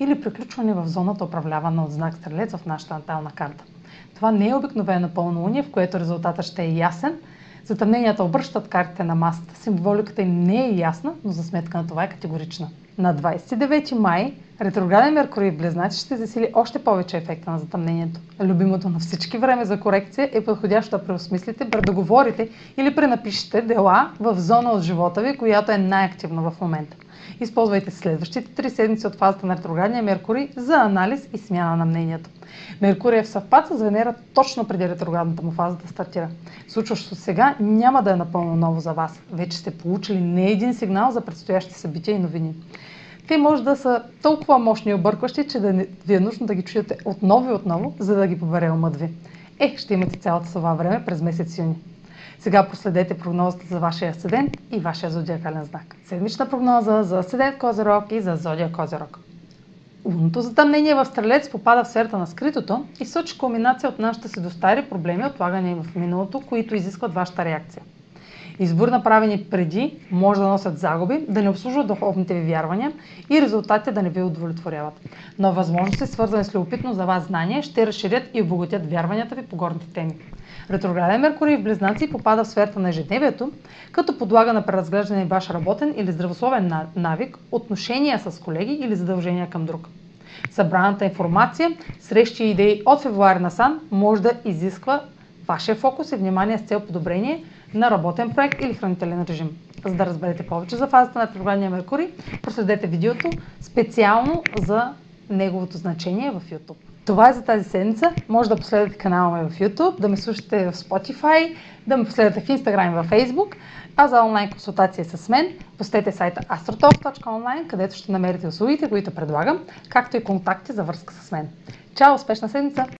или приключване в зоната управлявана от знак Стрелец в нашата натална карта. Това не е обикновено пълнолуние, в което резултатът ще е ясен. Затъмненията обръщат картите на масата. Символиката им не е ясна, но за сметка на това е категорична. На 29 май ретрограден Меркурий в Близнаци ще засили още повече ефекта на затъмнението. Любимото на всички време за корекция е подходящо да преосмислите, предоговорите или пренапишете дела в зона от живота ви, която е най-активна в момента. Използвайте следващите три седмици от фазата на ретроградния Меркурий за анализ и смяна на мнението. Меркурий е в съвпад с Венера точно преди ретроградната му фаза да стартира. Случващото сега няма да е напълно ново за вас. Вече сте получили не един сигнал за предстоящи събития и новини. Те може да са толкова мощни и объркващи, че да ви е нужно да ги чуете отново и отново, за да ги побере умът ви. Е, ще имате цялото това време през месец юни. Сега проследете прогнозата за вашия асцендент и вашия зодиакален знак. Седмична прогноза за асцендент Козерог и за зодия Козерог. Лунното затъмнение в Стрелец попада в сферата на скритото и сочи кулминация от нашите си достари проблеми, отлагани в миналото, които изискват вашата реакция. Избор направени преди може да носят загуби, да не обслужват духовните ви вярвания и резултатите да не ви удовлетворяват. Но възможности, свързани с любопитно за вас знание, ще разширят и обогатят вярванията ви по горните теми. Ретрограден Меркурий в Близнаци попада в сферата на ежедневието, като подлага на преразглеждане ваш работен или здравословен навик, отношения с колеги или задължения към друг. Събраната информация, срещи и идеи от февруари насам може да изисква вашия фокус и внимание с цел подобрение на работен проект или хранителен режим. За да разберете повече за фазата на ретроградния Меркурий, проследете видеото специално за неговото значение в YouTube. Това е за тази седмица. Може да последвате канала ми в YouTube, да ме слушате в Spotify, да ме последвате в Instagram и в Facebook. А за онлайн консултация с мен, посетете сайта astrotalk.online, където ще намерите услугите, които предлагам, както и контакти за връзка с мен. Чао! Успешна седмица!